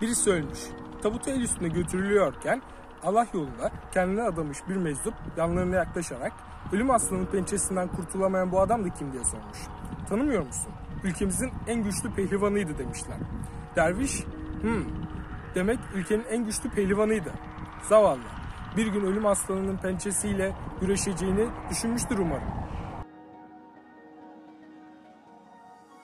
Birisi ölmüş. Tabutu el üstüne götürülüyorken Allah yolunda kendine adamış bir meczup yanlarına yaklaşarak ölüm aslanın pençesinden kurtulamayan bu adam da kim diye sormuş. Tanımıyor musun? Ülkemizin en güçlü pehlivanıydı demişler. Derviş, hmm, demek ülkenin en güçlü pehlivanıydı. Zavallı. Bir gün ölüm aslanının pençesiyle güreşeceğini düşünmüştür umarım.